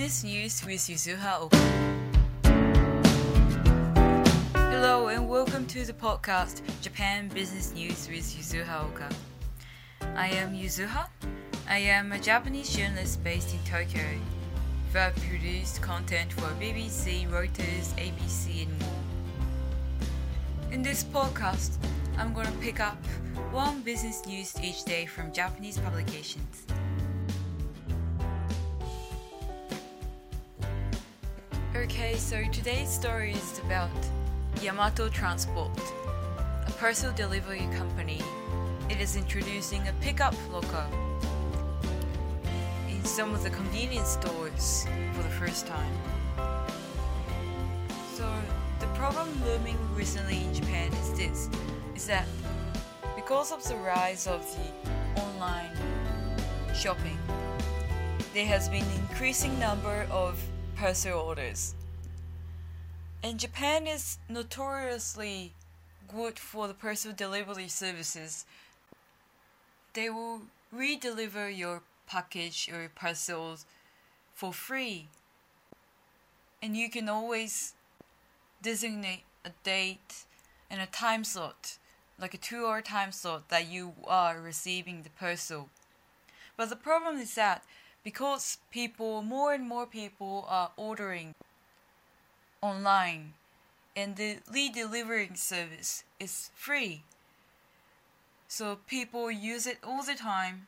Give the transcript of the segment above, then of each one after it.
Business News with Yuzuha Oka. Hello and welcome to the podcast Japan Business News with Yuzuha Oka. I am Yuzuha. I am a Japanese journalist based in Tokyo have produced content for BBC, Reuters, ABC, and more. In this podcast, I'm going to pick up one business news each day from Japanese publications. Okay, so today's story is about Yamato Transport, a parcel delivery company. It is introducing a pickup locker in some of the convenience stores for the first time. So, the problem looming recently in Japan is this is that because of the rise of the online shopping, there has been increasing number of parcel orders. And Japan is notoriously good for the parcel delivery services. They will re-deliver your package or parcels for free. And you can always designate a date and a time slot, like a two hour time slot that you are receiving the parcel. But the problem is that because people, more and more people are ordering online and the lead delivering service is free. So people use it all the time.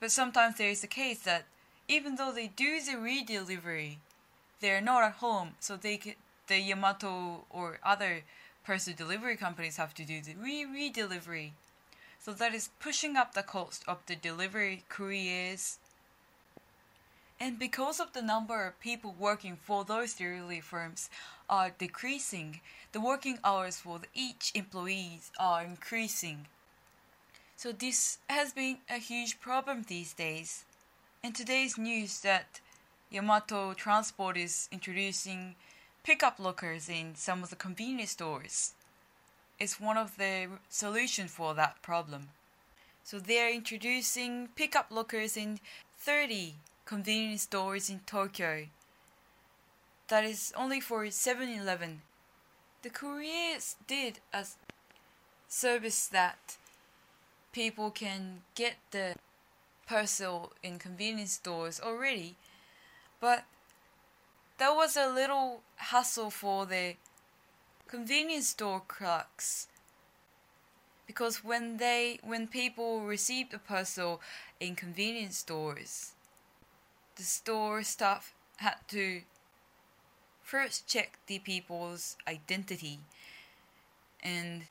But sometimes there is a case that even though they do the re-delivery, they're not at home, so they can, the Yamato or other parcel delivery companies have to do the re-re-delivery. So that is pushing up the cost of the delivery couriers and because of the number of people working for those delivery firms are decreasing, the working hours for each employee are increasing. So this has been a huge problem these days. And today's news that Yamato Transport is introducing pickup lockers in some of the convenience stores is one of the solutions for that problem. So they're introducing pickup lockers in 30 convenience stores in Tokyo. That is only for 7 Eleven. The couriers did a service that people can get the parcel in convenience stores already, but that was a little hassle for the convenience store clerks because when they when people received a parcel in convenience stores the store staff had to first check the people's identity. And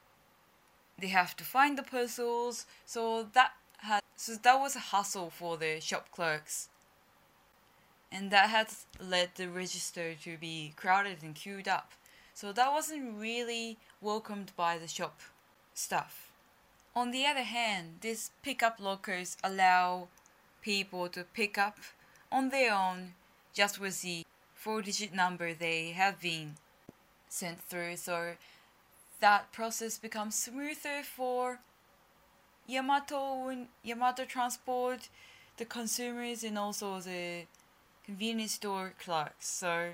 they have to find the parcels. So that had so that was a hassle for the shop clerks. And that has led the register to be crowded and queued up. So that wasn't really welcomed by the shop staff. On the other hand these pickup lockers allow people to pick up on their own just with the four digit number they have been sent through so that process becomes smoother for Yamato Yamato Transport, the consumers and also the convenience store clerks. So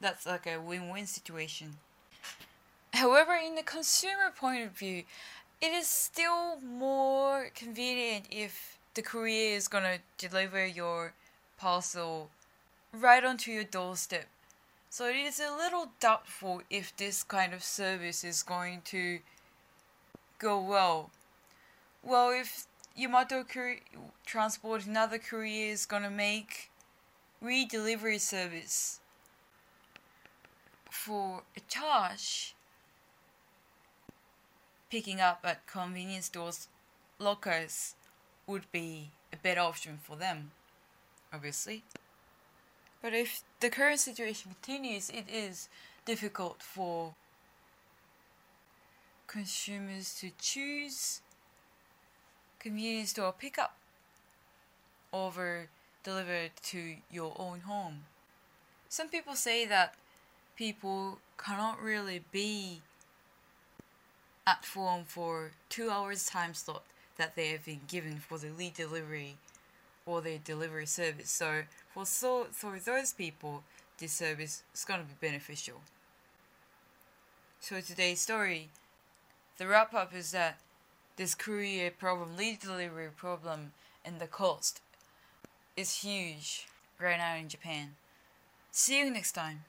that's like a win-win situation. However, in the consumer point of view, it is still more convenient if the courier is gonna deliver your parcel right onto your doorstep. So it is a little doubtful if this kind of service is going to go well. Well, if Yamato Courier Transport and other couriers gonna make re-delivery service for a charge, picking up at convenience stores lockers would be a better option for them obviously. But if the current situation continues, it is difficult for consumers to choose convenience store pickup over delivered to your own home. Some people say that people cannot really be at home for two hours time slot that they have been given for the lead delivery or their delivery service. So for so for those people, this service is going to be beneficial. So today's story, the wrap up is that this courier problem, lead delivery problem, and the cost is huge right now in Japan. See you next time.